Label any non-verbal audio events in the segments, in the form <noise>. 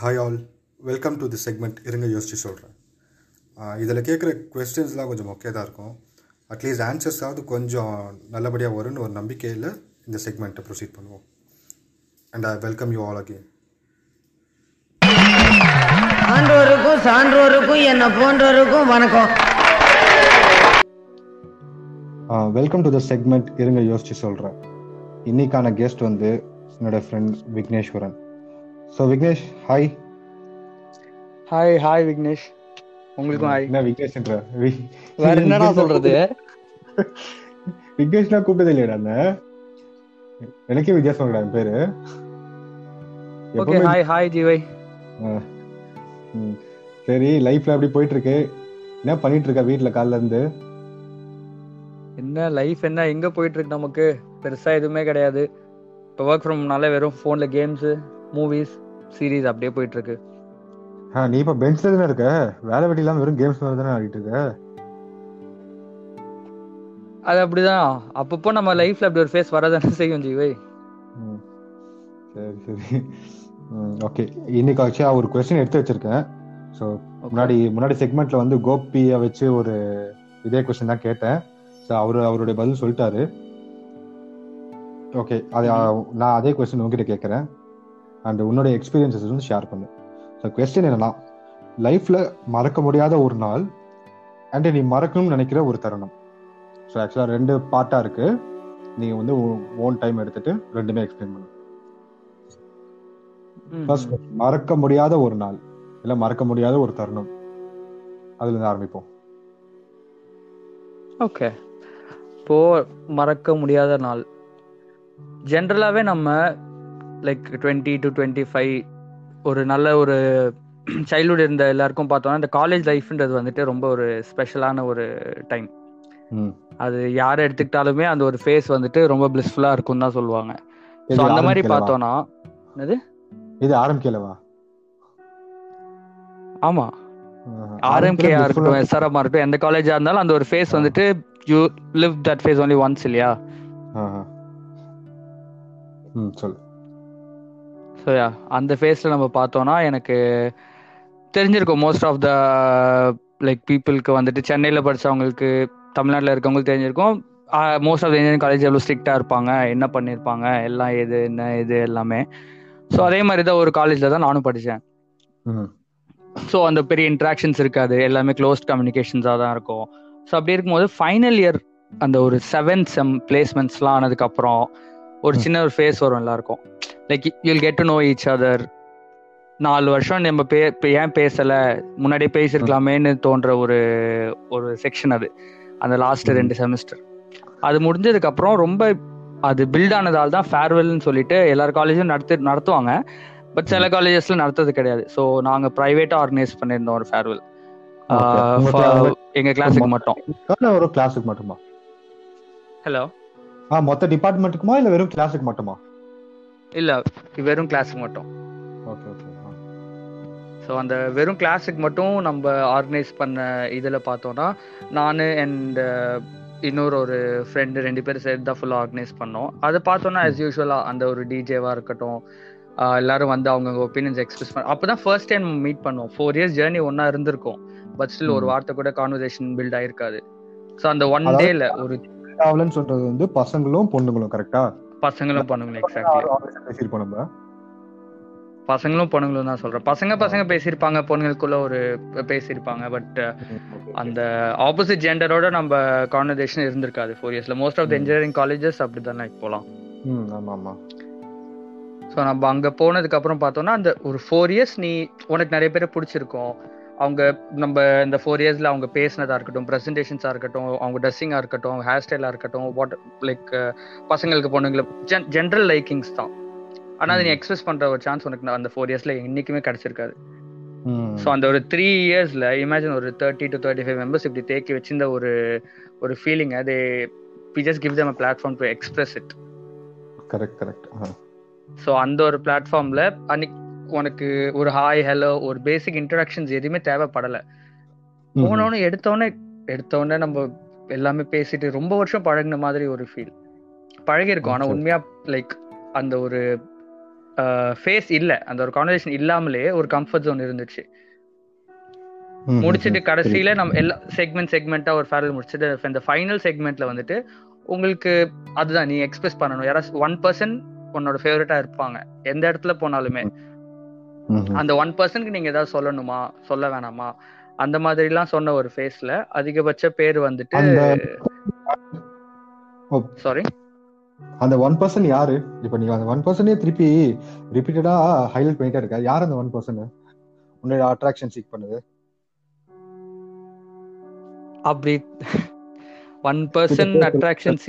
Hi all welcome to the segment இருங்க யோசிச்சு சொல்கிறேன் இதில் கேட்குற கொஸ்டின்ஸ்லாம் கொஞ்சம் மொக்கையாக தான் இருக்கும். அட்லீஸ்ட் ஆன்சர்ஸாவது கொஞ்சம் நல்லபடியாக வரும்னு ஒரு நம்பிக்கையில் இந்த செக்மெண்ட்டை ப்ரொசீட் பண்ணுவோம். And I welcome you all again ஆன்றோருக்கும் சான்றோருக்கும் என்ன போன்றோருக்கும் வணக்கம். வெல்கம் டு த செக்மெண்ட் இருங்க யோசிச்சு சொல்கிறேன் இன்னைக்கான கெஸ்ட் வந்து என்னோட friend Vigneswaran. So Vignesh hi hi hi Vignesh உங்களுக்கும் ஹாய் என்ன விக்னேஷ்ன்ற வேற என்னடா சொல்றது? <laughs> விக்னேஷ்லாம் கூப்பிட்டது இல்லையா அந்த எனக்கே வித்தியாசம் இல்லைடா என் பேரு. ஓகே ஹாய் ஹாய் ஜீவை. சரி லைஃப்ல அப்படி போயிட்டு இருக்கு என்ன பண்ணிட்டு இருக்க வீட்ல காலைல இருந்து? என்ன லைஃப் என்ன? எங்க போயிட்டு இருக்கு நமக்கு? பெருசா எதுவுமே கிடையாது. இப்போ ஒர்க் ஃப்ரம்னால வெறும் ஃபோன்ல கேம்ஸ் மூவிஸ் சீரிஸ் அப்படியே போயிட்டு இருக்கு நீ இப்ப பெஞ்ச்ல தானே இருக்க? வேலை வெட்டி இல்லாம வெறும் கேம்ஸ் மாதிரி தானே ஆடிட்டு இருக்க? அது அப்படிதான். அப்பப்போ நம்ம லைஃப்ல அப்படி ஒரு ஃபேஸ் வரதானே செய்யும் ஜீவை. சரி சரி. ஓகே இன்னைக்கு ஆக்சுவலா ஒரு கொஸ்டின் எடுத்து வச்சிருக்கேன். ஸோ முன்னாடி முன்னாடி செக்மெண்ட்ல வந்து கோபியை வச்சு ஒரு இதே கொஸ்டின் தான் கேட்டேன். ஸோ அவரு அவருடைய பதில் சொல்லிட்டாரு. ஓகே அது நான் அதே கொஸ்டின் உங்ககிட்ட கேட்குறேன். அண்ட் உன்னோட எக்ஸ்பீரியன்சஸ் வந்து ஷேர் பண்ணு. ஸோ கொஸ்டின் என்னன்னா லைஃப்ல மறக்க முடியாத ஒரு நாள் அண்ட் நீ மறக்கணும்னு நினைக்கிற ஒரு தருணம். ஸோ ஆக்சுவலாக ரெண்டு பார்ட்டா இருக்கு. நீங்க வந்து ஓன் டைம் எடுத்துட்டு ரெண்டுமே எக்ஸ்பிளைன் பண்ணு. ஃபர்ஸ்ட். மறக்க முடியாத ஒரு நாள் இல்ல மறக்க முடியாத ஒரு தருணம். அதுல இருந்து ஆரம்பிப்போம். ஓகே இப்போ மறக்க முடியாத நாள். ஜென்ரலாகவே நம்ம like twenty two twenty five ஒரு நல்ல ஒரு சைல்ட்ஹுட் இருந்த எல்லாருக்கும் பார்த்தோம்னா இந்த காலேஜ் லைஃப்ன்றது வந்துட்டு ரொம்ப ஒரு ஸ்பெஷலான ஒரு டைம். அது யாரை எடுத்துக்கிட்டாலுமே அந்த ஒரு ஃபேஸ் வந்துட்டு ரொம்ப பிளிஸ்ஃபுல்லாக இருக்கும் தான் சொல்லுவாங்க. ஸோ அந்த மாதிரி ஆரம்பிக்கலவா? பார்த்தோம்னா இது ஆரம்பிக்கலவா? ஆமா. ஆர்எம்கேயா ஆரம்பிக்கல இருக்கட்டும் எஸ்ஆர்எம்மா இருக்கட்டும் எந்த காலேஜா இருந்தாலும் அந்த ஒரு ஃபேஸ் வந்துட்டு you live that phase only once இல்லையா? சொல்லு. ஸோ யா அந்த ஃபேஸில் நம்ம பார்த்தோம்னா எனக்கு தெரிஞ்சிருக்கும். மோஸ்ட் ஆஃப் த லைக் பீப்புளுக்கு வந்துட்டு சென்னையில் படிச்சவங்களுக்கு தமிழ்நாட்டில் இருக்கவங்களுக்கு தெரிஞ்சிருக்கும். Most of the engineering college எவ்வளோ ஸ்ட்ரிக்டாக இருப்பாங்க என்ன பண்ணியிருப்பாங்க எல்லாம் எது என்ன இது எல்லாமே. ஸோ அதே மாதிரி தான் ஒரு காலேஜில் தான் நானும் படித்தேன். ஸோ அந்த பெரிய இன்ட்ராக்ஷன்ஸ் இருக்காது. எல்லாமே க்ளோஸ்ட் கம்யூனிகேஷன்ஸாக தான் இருக்கும். ஸோ அப்படி இருக்கும்போது ஃபைனல் இயர் அந்த ஒரு செவன் செம் பிளேஸ்மெண்ட்ஸ்லாம் ஆனதுக்கப்புறம் ஒரு. சின்ன ஒரு ஃபேஸ் வரும் எல்லாருக்கும். Like you'll get to know each other நாலு வருஷம் நம்ம பே ஏன் பேசலை? முன்னாடியே பேசியிருக்கலாமேன்னு தோன்ற ஒரு ஒரு செக்ஷன் அது. அந்த லாஸ்ட். ரெண்டு செமஸ்டர் அது முடிஞ்சதுக்கப்புறம் ரொம்ப அது பில்ட் ஆனதால் தான் ஃபேர்வெல்னு சொல்லிட்டு எல்லார் காலேஜும் நடத்து நடத்துவாங்க. பட் சில காலேஜஸ்ல நடத்துறது கிடையாது. ஸோ நாங்க பிரைவேட்டா ஆர்கனைஸ் பண்ணியிருந்தோம் ஒரு ஃபேர்வெல் எங்க கிளாஸுக்கு மட்டும். ஒரு கிளாஸுக்கு மட்டுமா? ஹலோ மொத்த டிபார்ட்மெண்ட்டுக்குமா இல்ல வெறும் கிளாஸுக்கு மட்டுமா? இல்ல வெறும் கிளாஸுக்கு மட்டும். ஓகே ஓகே ஸோ அந்த வெறும் கிளாஸுக்கு மட்டும் நம்ம ஆர்கனைஸ் பண்ண இதில் பார்த்தோம்னா நான் அண்ட் இன்னொரு ஒரு ஃப்ரெண்டு ரெண்டு பேரும் சேர்த்து தான் ஃபுல்லாக ஆர்கனைஸ் பண்ணோம். அதை பார்த்தோன்னா as யூஷுவலாக அந்த ஒரு டிஜேவாக இருக்கட்டும் எல்லாரும் வந்து அவங்க ஒப்பீனியன்ஸ் எக்ஸ்பிரஸ் பண்ண அப்போ தான் ஃபர்ஸ்ட் டைம் மீட் பண்ணோம் ஃபோர் இயர்ஸ் ஜேர்னி ஒன்றா இருந்திருக்கும். பட் ஸ்டில் ஒரு. வார்த்தை கூட கான்வர்சேஷன் பில்ட் ஆயிருக்காது. ஸோ அந்த ஒன் டேல ஒரு சொல்றது வந்து பசங்களும் பொண்ணுங்களும் கரெக்டா பசங்களும் பண்ணுங்களேன் எக்ஸாக்ட்லி பேசியிருப்போம் நம்ம. பசங்களும் பொண்ணுங்களும் தான் சொல்றேன். பசங்க பசங்க பேசியிருப்பாங்க பொண்ணுங்களுக்குள்ள ஒரு பேசியிருப்பாங்க பட் அந்த ஆப்போசிட் ஜெண்டரோட நம்ம கான்வர்சேஷன் இருந்திருக்காது ஃபோர் இயர்ஸ்ல most of the. Engineering colleges அப்படி தானே போகலாம் ம் ஆமா ஆமா. ஸோ நம்ம அங்க போனதுக்கு அப்புறம் பார்த்தோம்னா அந்த ஒரு ஃபோர் இயர்ஸ் நீ உனக்கு நிறைய பேரை பிடிச்சிருக்கும். அவங்க நம்ம இந்த ஃபோர் இயர்ஸ்ல அவங்க பேசினதா இருக்கட்டும் ப்ரெசன்டேஷன்ஸா இருக்கட்டும் அவங்க ட்ரெஸ்ஸிங்கா இருக்கட்டும் ஹேர் ஸ்டைலா இருக்கட்டும் வாட் லைக் பசங்களுக்கு பொண்ணுங்களுக்கு ஜென்ரல் லைக்கிங்ஸ் தான். ஆனா அது நீ. எக்ஸ்பிரஸ் பண்ற ஒரு சான்ஸ் உனக்கு அந்த ஃபோர் இயர்ஸ்ல என்னைக்குமே கிடைச்சிருக்காது. ஸோ அந்த ஒரு த்ரீ இயர்ஸ்ல இமேஜின் ஒரு thirty two thirty five members இப்படி தேக்கி வச்சிருந்த ஒரு ஒரு ஃபீலிங் அது we just give them a platform to express it correct correct so அந்த ஒரு பிளாட்ஃபார்ம்ல அன்னைக்கு உனக்கு ஒரு ஹாய் ஹலோ ஒரு பேசிக் இன்ட்ரடக்ஷன்ஸ் எதுவுமே தேவைப்படலை. போனோன்னு எடுத்தோடனே எடுத்தோடனே நம்ம எல்லாமே பேசிட்டு ரொம்ப வருஷம் பழகுன மாதிரி ஒரு ஃபீல் பழகிருக்கோம் ஆனா Okay. உண்மையா லைக் அந்த ஒரு ஃபேஸ் இல்ல. அந்த ஒரு கான்வர்சேஷன் இல்லாமலே ஒரு கம்ஃபர்ட் ஜோன் இருந்துச்சு. முடிச்சிட்டு. கடைசியில நம்ம எல்லா செக்மெண்ட் செக்மெண்ட்டா ஒரு ஃபேரல் முடிச்சிட்டு இந்த ஃபைனல் செக்மெண்ட்ல வந்துட்டு உங்களுக்கு அதுதான் நீ எக்ஸ்பிரஸ் பண்ணணும். யாராவது ஒன் பர்சன் உன்னோட ஃபேவரட்டா இருப்பாங்க. எந்த இடத்துல போனாலுமே. அந்த ஒன் பர்சனுக்கு நீங்க ஏதாவது சொல்லணுமா? சொல்ல வேணாமா? அந்த மாதிரி எல்லாம் சொன்ன ஒரு ஃபேஸ்ல அதிகபட்ச பேர் வந்துட்டு சாரி அந்த ஒன் பர்சன் யாரு? இப்ப நீங்க அந்த ஒன் பர்சனே திருப்பி ரிப்பீட்டடா ஹைலைட் பண்ணிட்டே இருக்க. யார் அந்த ஒன் பர்சன் உன்னோட அட்ராக்ஷன் சீக் பண்ணுது. அப்படி ஒன் பர்சன் அட்ராக்ஷன்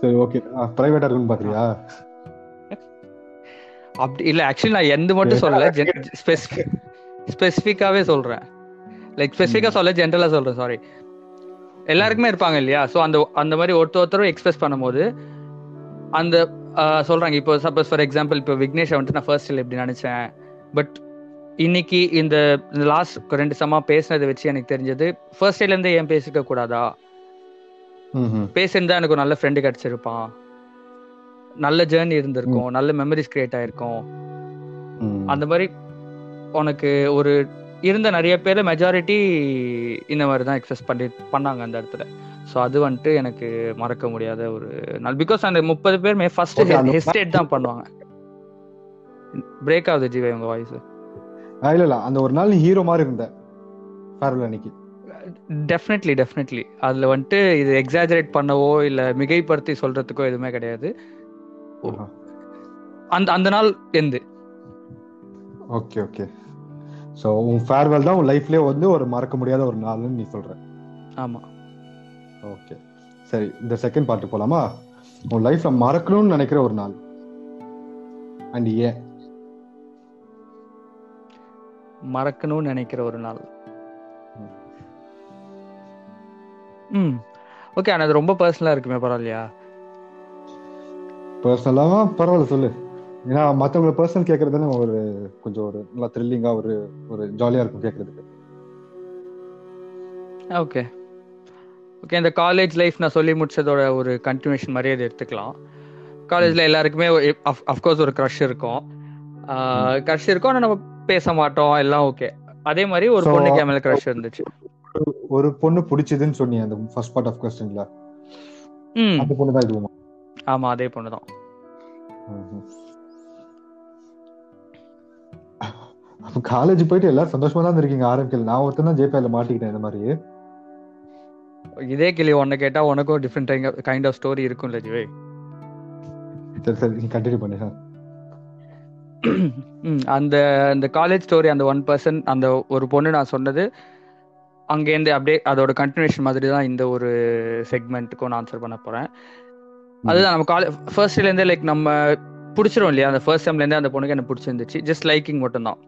சரி ஓகே பிரைவேட்டா இருக்குன்னு பாக்குறியா? அப்படி இல்ல ஆக்சுவலி நான் எந்த மட்டும் சொல்லல ஸ்பெசிஃபிக்காவே சொல்றேன். லைக் ஸ்பெசிஃபிக்கா சொல்ல ஜென்ரலா சொல்றேன் சாரி எல்லாருக்குமே இருப்பாங்க இல்லையா? ஸோ அந்த அந்த மாதிரி ஒருத்தர் ஒருத்தரும் எக்ஸ்பிரஸ் பண்ணும்போது அந்த சொல்றாங்க. இப்போ சப்போஸ் ஃபார் எக்ஸாம்பிள் இப்போ விக்னேஷ் வந்துட்டு நான் ஃபர்ஸ்ட் எப்படி நினைச்சேன். பட் இன்னைக்கு இந்த லாஸ்ட் ரெண்டு சமா பேசினதை வச்சு எனக்கு தெரிஞ்சது ஃபர்ஸ்ட் டேல இருந்தே ஏன் பேசிக்க கூடாதா. பேசியிருந்தா எனக்கு ஒரு நல்ல ஃப்ரெண்டு கிடைச்சிருப்பான். நல்ல ஜேர்னி இருந்திருக்கும் நல்ல மெமரிஸ் கிரியேட் ஆயிருக்கும். அந்த மாதிரி உனக்கு ஒரு இருந்த நிறைய பேர் மெஜாரிட்டி இந்த மாதிரி தான் எக்ஸஸ் பண்ணி பண்ணாங்க அந்த இடத்துல. ஸோ அது வந்துட்டு எனக்கு மறக்க முடியாத ஒரு நாள். பிகாஸ் அந்த முப்பது பேருமே ஃபர்ஸ்ட் ஹெஸ்டேட் தான் பண்ணுவாங்க. பிரேக் ஆகுது ஜீவா உங்க வாய்ஸ் இல்ல இல்ல. அந்த ஒரு நாள் ஹீரோ மாதிரி இருந்த. ஃபேர்வெல் அன்னைக்கு. டெஃபினெட்லி டெஃபினெட்லி அதுல வந்துட்டு இது எக்ஸாஜரேட் பண்ணவோ இல்ல மிகைப்படுத்தி சொல்றதுக்கோ எதுவுமே கிடையாது. அந்த அந்த நாள் எந்து ஓகே ஓகே. சோ உன் ஃபேர்வெல் தான் உன் லைஃப்லயே வந்து ஒரு மறக்க முடியாத ஒரு நாள்னு நீ சொல்ற. ஆமா. ஓகே. சரி இந்த செகண்ட் பார்ட்டு போலாமா? உன் லைஃப்ல மறக்கணும்னு நினைக்கிற ஒரு நாள். அண்ட் ஏன்? மறக்கணும்னு நினைக்கிற ஒரு நாள். ம். ஓகே ஆனா அது ரொம்ப பர்சனலா இருக்குமே பரவாயில்லையா? பர்சனலாவா பரவாயில்ல சொல்லு. ஏன்னா மத்தவங்க பர்சனல் கேட்கறது தானே ஒரு கொஞ்சம் ஒரு நல்லா த்ரில்லிங்கா ஒரு ஒரு ஜாலியா இருக்கும் கேட்கறதுக்கு ஓகே ஓகே இந்த காலேஜ் லைஃப் நான் சொல்லி முடிச்சதோட ஒரு கண்டினியூஷன் மாதிரியே அதை எடுத்துக்கலாம். காலேஜ்ல எல்லாருக்குமே அஃப்கோர்ஸ் ஒரு க்ரஷ் இருக்கும். க்ரஷ் இருக்கும் ஆனா நம்ம பேச மாட்டோம் எல்லாம் ஓகே அதே மாதிரி ஒரு So- பொண்ணுக்கு என் மேல க்ரஷ் இருந்துச்சு. ஒரு பொண்ணு பிடிச்சதுன்னு சொன்னீங்க அந்த ஃபர்ஸ்ட் பார்ட் ஆஃப் கொஸ்டின்ல ம். அந்த பொண்ணு தான் இதுவுமா. ஆமா அதே பொண்ணு தான். அப்ப காலேஜ் போயிட்டு எல்லாரும் சந்தோஷமா தான் இருக்கீங்க ஆரம்பிக்கல நான் ஒருத்தன் தான் ஜேபிஎல்ல மாட்டிக்கிட்டேன் இந்த மாதிரி. இதே கிளி உன்னை கேட்டா உனக்கும் டிஃப்ரெண்ட் கைண்ட் ஆஃப் ஸ்டோரி இருக்கும்ல ஜிவே. சரி சரி நீ கண்டினியூ பண்ணு அந்த அந்த காலேஜ் ஸ்டோரி அந்த ஒன் பர்சன் அந்த ஒரு பொண்ணு நான் சொன்னது அங்கேருந்து அப்படியே அதோட கண்டினியூஷன் மாதிரி தான் இந்த ஒரு செக்மெண்ட்டுக்கும் நான் ஆன்சர் பண்ண போறேன். அதுதான் நம்ம காலேஜ் ஃபர்ஸ்ட்ல இருந்தே லைக் நம்ம பிடிச்சிரும் இல்லையா? அந்த ஃபர்ஸ்ட் டைம்ல இருந்தே அந்த பொண்ணுக்கு எனக்கு பிடிச்சிருந்துச்சு. ஜஸ்ட் லைக்கிங் மட்டும்தான்.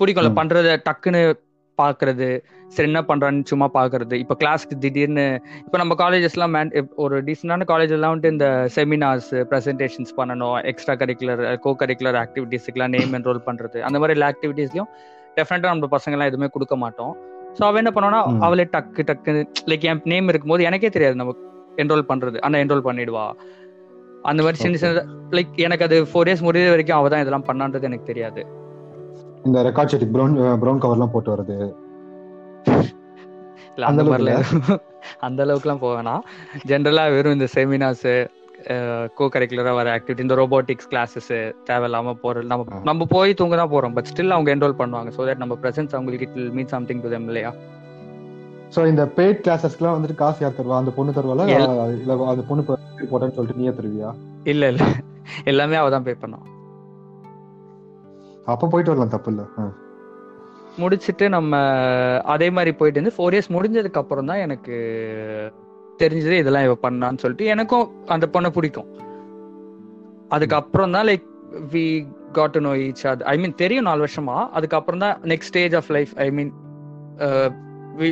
பிடிக்கும்ல. பண்றத டக்குன்னு பாக்குறது. சரி என்ன பண்றான்னு சும்மா பாக்குறது. இப்ப கிளாஸ்க்கு திடீர்னு இப்ப நம்ம காலேஜஸ்லாம் மேன் ஒரு டீசெண்டான காலேஜ் எல்லாம் வந்துட்டு இந்த செமினார்ஸ் ப்ரெசன்டேஷன்ஸ் பண்ணணும். எக்ஸ்ட்ரா கரிக்குலர் கோ கரிக்குலர் ஆக்டிவிட்டீஸ்க்குலாம் நேம் என்ரோல் பண்றது. அந்த மாதிரி எல்லா ஆக்டிவிட்டீஸ்லயும் டெஃபினட்டா நம்ம பசங்க எல்லாம் எதுவுமே கொடுக்க மாட்டோம். ஸோ அவ என்ன பண்ணுவானா ம். அவளே டக்கு டக்கு லைக் என் நேம் இருக்கும்போது எனக்கே தெரியாது. நம்ம என்ரோல் பண்றது. ஆனா என்ரோல் பண்ணிடுவா. அந்த மாதிரி சின்ன. சின்ன லைக் எனக்கு அது ஃபோர் இயர்ஸ் முடியிற வரைக்கும் அவ தான் இதெல்லாம் பண்ணான்றது எனக்கு தெரியாது. இந்த ரெக்கார்ட் செட்டிக் ப்ரௌன் ப்ரௌன் கவர்லாம் போட்டு வருது <laughs> இல்ல அந்த எதுவும் அந்த அளவுக்குலாம் வேணாம். ஜென்ரலா வெறும் இந்த செமினார்ஸ் கோ கரிக்குலரா வர ஆக்டிவிட்டி இந்த ரோபோட்டிக்ஸ் கிளாஸஸ் தேவையில்லாம போறது நம்ம. நம்ம போய் தூங்க தான் போறோம். பட் ஸ்டில் அவங்க என்ரோல் பண்ணுவாங்க. ஸோ தட் நம்ம பிரசன்ஸ் அவங்களுக்கு it mean something to them இல்லையா? சோ இந்த பெய்ட் கிளாஸஸ்க்குலாம் வந்துட்டு காசு யார் தருவா? அந்த பொண்ணு தருவால இல்ல அந்த பொண்ணு போட்டேன்னு சொல்லிட்டு நீயே தருவியா? இல்ல இல்ல. எல்லாமே அவ தான் பே பண்ணோம் அப்ப போயிட்டு வரலாம் தப்பு இல்ல. முடிச்சிட்டு நம்ம அதே மாதிரி போயிட்டு இருந்து ஃபோர் இயர்ஸ் முடிஞ்சதுக்கு அப்புறம் தான் எனக்கு தெரிஞ்சது இதெல்லாம் இவ பண்ணான்னு சொல்லிட்டு எனக்கும் அந்த பொண்ணை பிடிக்கும். அதுக்கப்புறம் தான் like we got to know each அது ஐ மீன் தெரியும் நாலு வருஷமா. அதுக்கப்புறம் தான் next stage of life I mean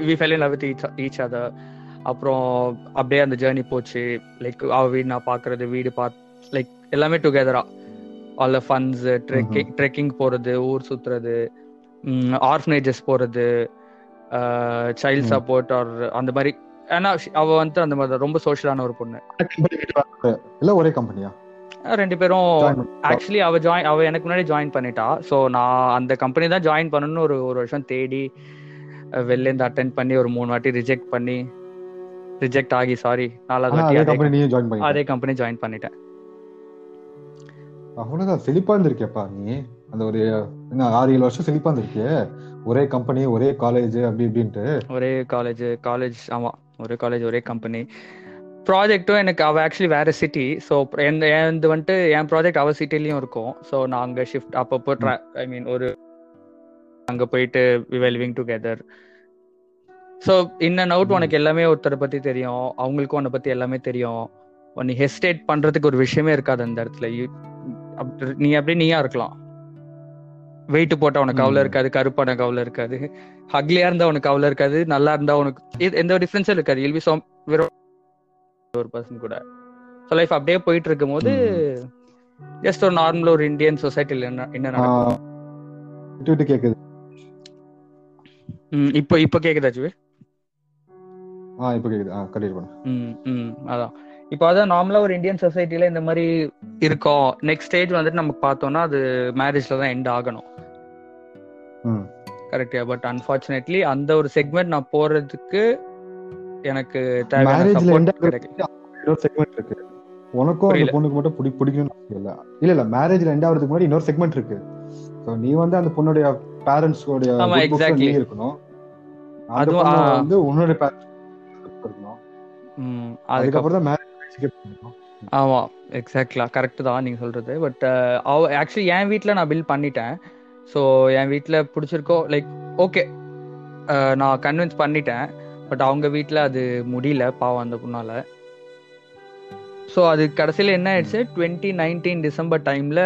we fell in love with each each other அப்புறம் அப்படியே அந்த ஜேர்னி போச்சு. லைக் அவ வீடு நான் பார்க்கறது வீடு பார்த் லைக் எல்லாமே டுகெதரா ஆல் ஃபன்ஸ் ட்ரெக்கிங் ட்ரெக்கிங் போறது ஊர் சுத்துறது ஆர்ஃபனேஜஸ் போறது சைல்ட். சப்போர்ட் ஆர் அந்த மாதிரி. ஏன்னா அவ வந்து அந்த மாதிரி ரொம்ப சோஷியலான ஒரு பொண்ணு. இல்ல ஒரே கம்பெனியா ரெண்டு பேரும் ஆக்சுவலி அவ ஜாயின் அவ எனக்கு முன்னாடி ஜாயின் பண்ணிட்டா. ஸோ நான் அந்த கம்பெனி தான் ஜாயின் பண்ணணும்னு ஒரு ஒரு வருஷம் தேடி அஹ், வெளில இருந்து அட்டென்ட் பண்ணி ஒரு மூணு வாட்டி ரிஜெக்ட் பண்ணி ரிஜெக்ட் ஆகி சாரி நாலாவது வாட்டி அதே கம்பெனி ஜாயின் பண்ணி அதே கம்பெனி ஜாயின் பண்ணிட்டேன். அவ்வளவுதான் செழிப்பா இருந்திருக்கேப்பா நீ. அந்த ஒரு என்ன ஆறு ஏழு வருஷம் செழிப்பா இருந்திருக்கியே. ஒரே கம்பெனி ஒரே காலேஜ் அப்படி இப்படின்ட்டு. ஒரே காலேஜ் காலேஜ் ஆமா ஒரே காலேஜ் ஒரே கம்பெனி ப்ராஜெக்ட்டும் எனக்கு அவ ஆக்சுவலி வேற சிட்டி ஸோ எந்த எந்த வந்துட்டு என் ப்ராஜெக்ட் அவ சிட்டிலையும் இருக்கும். ஸோ நான் அங்கே ஷிஃப்ட் அப்பப்போ ட்ரா ஐ மீன் ஒரு அங்கே போயிட்டு we living together so in and out. உனக்கு எல்லாமே ஒருத்தரை பத்தி தெரியும் அவங்களுக்கும் உன்னை பத்தி எல்லாமே தெரியும். நீ ஹெஸ்டேட் பண்றதுக்கு ஒரு விஷயமே இருக்காது அந்த இடத்துல. நீ அப்படியே நீயா இருக்கலாம். வெயிட் போட்டா உனக்கு கவலை. இருக்காது கருப்பான கவலை இருக்காது. ஹக்லியா இருந்தா உனக்கு கவலை இருக்காது நல்லா இருந்தா உனக்கு எந்த ஒரு டிஃபரன்ஸும் இருக்காது. இல்பி சோ வெறும் ஒரு பர்சன் கூட. ஸோ லைஃப் அப்படியே போயிட்டு இருக்கும்போது ஜஸ்ட் ஒரு நார்மல் ஒரு இந்தியன் சொசைட்டில என்ன என்ன நடக்கும்? கேக்குது. ம், இப்போ இப்போ கேக்குதா ஜுவே? ஆ இப்ப கேக்குது. ஆ கண்டிப்பா பண்ணு ம் ம் அதான். இப்போ அதான் நார்மலா ஒரு இந்தியன் சொசைட்டில இந்த மாதிரி இருக்கோம். நெக்ஸ்ட் ஸ்டேஜ் வந்துட்டு நமக்கு பார்த்தோம்னா அது மேரேஜ்ல தான் எண்ட் ஆகணும். ம். கரெக்டா பட் அன்பார்ச்சுனேட்லி அந்த ஒரு செக்மெண்ட் நான் போறதுக்கு எனக்கு தேவையான சப்போர்ட் கிடைக்கல. இன்னொரு செக்மெண்ட் இருக்கு. உனக்கும் அந்த. பொண்ணுக்கு மட்டும் பிடி பிடிக்கணும்னு இல்ல இல்ல இல்ல மேரேஜ்ல எண்ட் ஆகிறதுக்கு முன்னாடி இன்னொரு செக்மெண்ட் இருக்கு. சோ நீ வந்து அந்த பொண்ணுடைய பேரண்ட்ஸ் உடைய ஆமா, good books ல exactly. நீ இருக்கணும். ஆ. வந்து உன்னுடைய பேரண்ட்ஸ் இருக்கணும் அதுக்கப்புறம் தான் மேரேஜ் ஆமா எக்ஸாக்ட்லா கரெக்ட் தான் நீங்க சொல்றது. பட் ஆக்சுவலி என் வீட்ல நான் பில் பண்ணிட்டேன். ஸோ என் வீட்ல பிடிச்சிருக்கோ லைக் ஓகே நான் கன்வின்ஸ் பண்ணிட்டேன். பட் அவங்க வீட்ல அது முடியல பாவம் அந்த பொண்ணால. ஸோ அது கடைசியில் என்ன ஆயிடுச்சு? டுவெண்ட்டி நைன்டீன் டிசம்பர் டைம்ல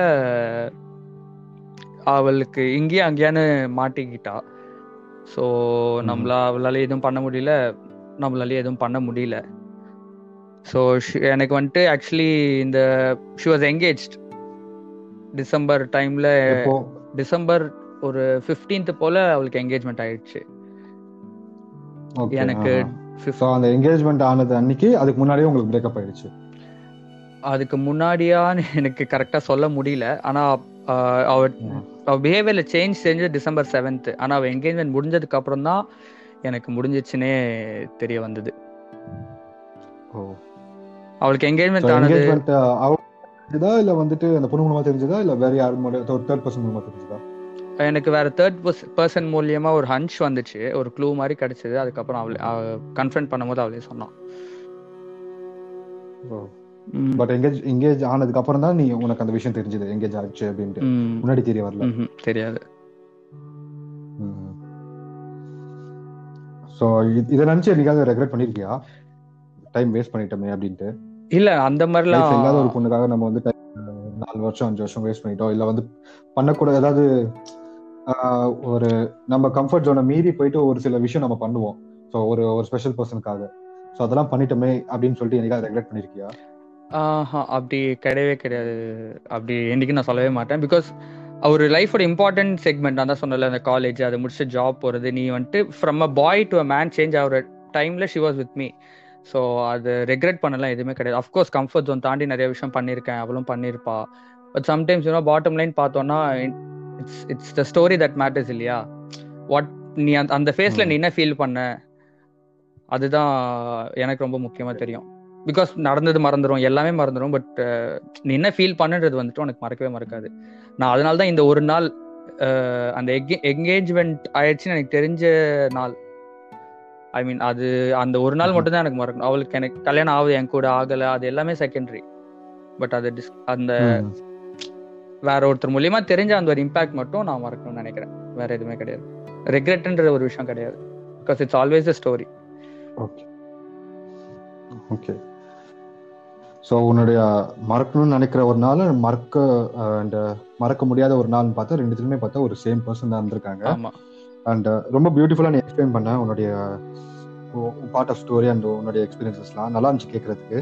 அவளுக்கு இங்கேயே அங்கேயான்னு மாட்டிக்கிட்டா. ஸோ நம்மள அவளால எதுவும் பண்ண முடியல. நம்மளால எதுவும் பண்ண முடியல. ஸோ எனக்கு வந்துட்டு ஆக்சுவலி இந்த ஷி வாஸ் என்கேஜ் டிசம்பர் டைம்ல டிசம்பர் ஒரு 15th போல அவளுக்கு என்கேஜ்மெண்ட் ஆயிடுச்சு. எனக்கு அந்த என்கேஜ்மெண்ட் ஆனது அன்னைக்கு அதுக்கு முன்னாடியே உங்களுக்கு பிரேக்கப் ஆயிடுச்சு. அதுக்கு முன்னாடியான்னு எனக்கு கரெக்டா சொல்ல முடியல. ஆனா அவ பிஹேவியர்ல சேஞ்ச் செஞ்சு டிசம்பர் செவன்த் ஆனா அவ என்கேஜ்மெண்ட் முடிஞ்சதுக்கு அப்புறம் தான் எனக்கு முடிஞ்சிச்சுன்னே தெரிய வந்தது. ஓ. அவளுக்கு என்கேஜ்மெண்ட் ஆனது தெரிஞ்சதா? இல்ல வந்துட்டு அந்த பொண்ணு மூலமா தெரிஞ்சதா? இல்ல வேற யார் தேர்ட் பர்சன் மூலமா தெரிஞ்சதா? எனக்கு வேற தேர்ட் பர்சன் மூலியமா ஒரு ஹன்ச் வந்துச்சு. ஒரு க்ளூ மாதிரி கிடைச்சது. அதுக்கப்புறம் அவளே கன்ஃபரண்ட் பண்ணும்போது அவளே சொன்னான். ம், பட் எங்கேஜ் எங்கேஜ் ஆனதுக்கு அப்புறம் தான் நீ உனக்கு அந்த விஷயம் தெரிஞ்சது எங்கேஜ் ஆச்சு அப்படின்ட்டு. முன்னாடி தெரிய வரல. தெரியாது. சோ இதை நினைச்சு என்னைக்காவது ரெக்ரெட் பண்ணிருக்கியா? டைம் வேஸ்ட் பண்ணிட்டோமே அப்படின்ட்டு. இல்ல அந்த லைஃப் இல்லாத ஒரு பொண்ணுக்காக நம்ம வந்து நாலு வருஷம் அஞ்சு வருஷம் வேஸ்ட் பண்ணிட்டோம். இல்ல வந்து பண்ணக்கூட ஏதாவது ஒரு நம்ம கம்ஃபர்ட் ஜோனை மீறி போயிட்டு ஒரு சில விஷயம் நம்ம பண்ணுவோம். ஸோ ஒரு ஒரு ஸ்பெஷல் பர்சனுக்காக ஸோ அதெல்லாம் பண்ணிட்டோமே அப்படின்னு சொல்லிட்டு என்னைக்காவது ரெக்ரெட் பண்ணிருக்கியா? அப்படி கிடையவே கிடையாது. அப்படி என்னைக்கு நான் சொல்லவே மாட்டேன். பிகாஸ் ஒரு லைஃபோட இம்பார்ட்டன்ட் செக்மெண்ட் நான் தான் சொன்னல அந்த காலேஜ் அதை முடிச்சு ஜாப் போறது. நீ வந்துட்டு from a boy to a man change ஆகிற டைம்ல she was with me so அது ரெக்ரெட் பண்ணலாம் எதுவுமே கிடையாது. அஃப்கோர்ஸ் கம்ஃபர்ட் ஜோன் தாண்டி நிறைய விஷயம் பண்ணியிருக்கேன். அவளும் பண்ணியிருப்பா. But sometimes you know bottom line பார்த்தோம்னா it's it's the story that matters இல்லையா? வாட் நீ அந்த அந்த ஃபேஸ்ல. நீ என்ன ஃபீல் பண்ண? அதுதான் எனக்கு ரொம்ப முக்கியமா தெரியும். பிகாஸ் நடந்தது மறந்துடும் எல்லாமே மறந்துடும் பட் நீ என்ன ஃபீல் பண்ணுன்றது வந்துட்டு உனக்கு மறக்கவே மறக்காது. நான் அதனால தான் இந்த ஒரு நாள் அஹ், அந்த என்கேஜ்மெண்ட் ஆயிடுச்சுன்னு எனக்கு தெரிஞ்ச நாள். ஐ மீன் அது அந்த ஒரு நாள் ம்ஹும். மட்டும் தான் எனக்கு மறக்கணும். அவளுக்கு எனக்கு கல்யாணம் ஆகுது என் கூட ஆகல அது எல்லாமே செகண்டரி பட் அது dis- அந்த. வேற ஒருத்தர் மூலியமா தெரிஞ்ச அந்த ஒரு இம்பாக்ட் மட்டும் நான் மறக்கணும்னு நினைக்கிறேன். வேற எதுவுமே கிடையாது. ரெக்ரெட்ன்ற ஒரு விஷயம் கிடையாது. Because it's always a story okay okay so உன்னுடைய மறக்கணும்னு நினைக்கிற ஒரு நாள் மறக்க அண்ட் மறக்க முடியாத ஒரு நாள்னு பார்த்தா ரெண்டுத்துலையுமே பார்த்தா ஒரு சேம் பர்சன் தான் இருந்திருக்காங்க. அண்ட் ரொம்ப பியூட்டிஃபுல்லாக நீ எக்ஸ்பிளைன் பண்ண உன்னுடைய பார்ட் ஆஃப் ஸ்டோரி அண்ட் உன்னுடைய எக்ஸ்பீரியன்சஸ்லாம் நல்லா இருந்துச்சு கேட்கறதுக்கு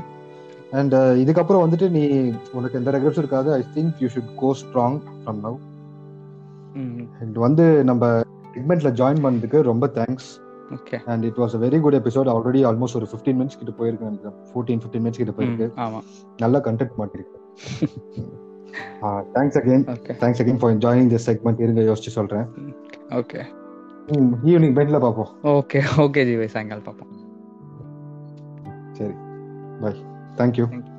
அண்ட் இதுக்கப்புறம் வந்துட்டு நீ உனக்கு எந்த ரெக்ரெட்ஸும் இருக்காது. I think you should go strong from now and வந்து நம்ம செக்மெண்ட்ல ஜாயின் பண்ணதுக்கு ரொம்ப thanks okay and it was a very good episode already almost ஒரு ஃபிஃப்டீன் மினிட்ஸ் கிட்ட போயிருக்கு நினைக்கிறேன் ஃபோர்டீன் ஃபிஃப்டீன் மினிட்ஸ் கிட்ட போயிருக்கு. நல்ல content மாட்டிருக்கு. Thanks again thanks again for joining this segment இருங்க யோசிச்சு சொல்றேன். ஓகே ஈவினிங் பெட்ல பார்ப்போம் ஓகே ஓகே ஜீவை சாயங்காலம் பார்ப்போம் சரி. Bye thank you thank you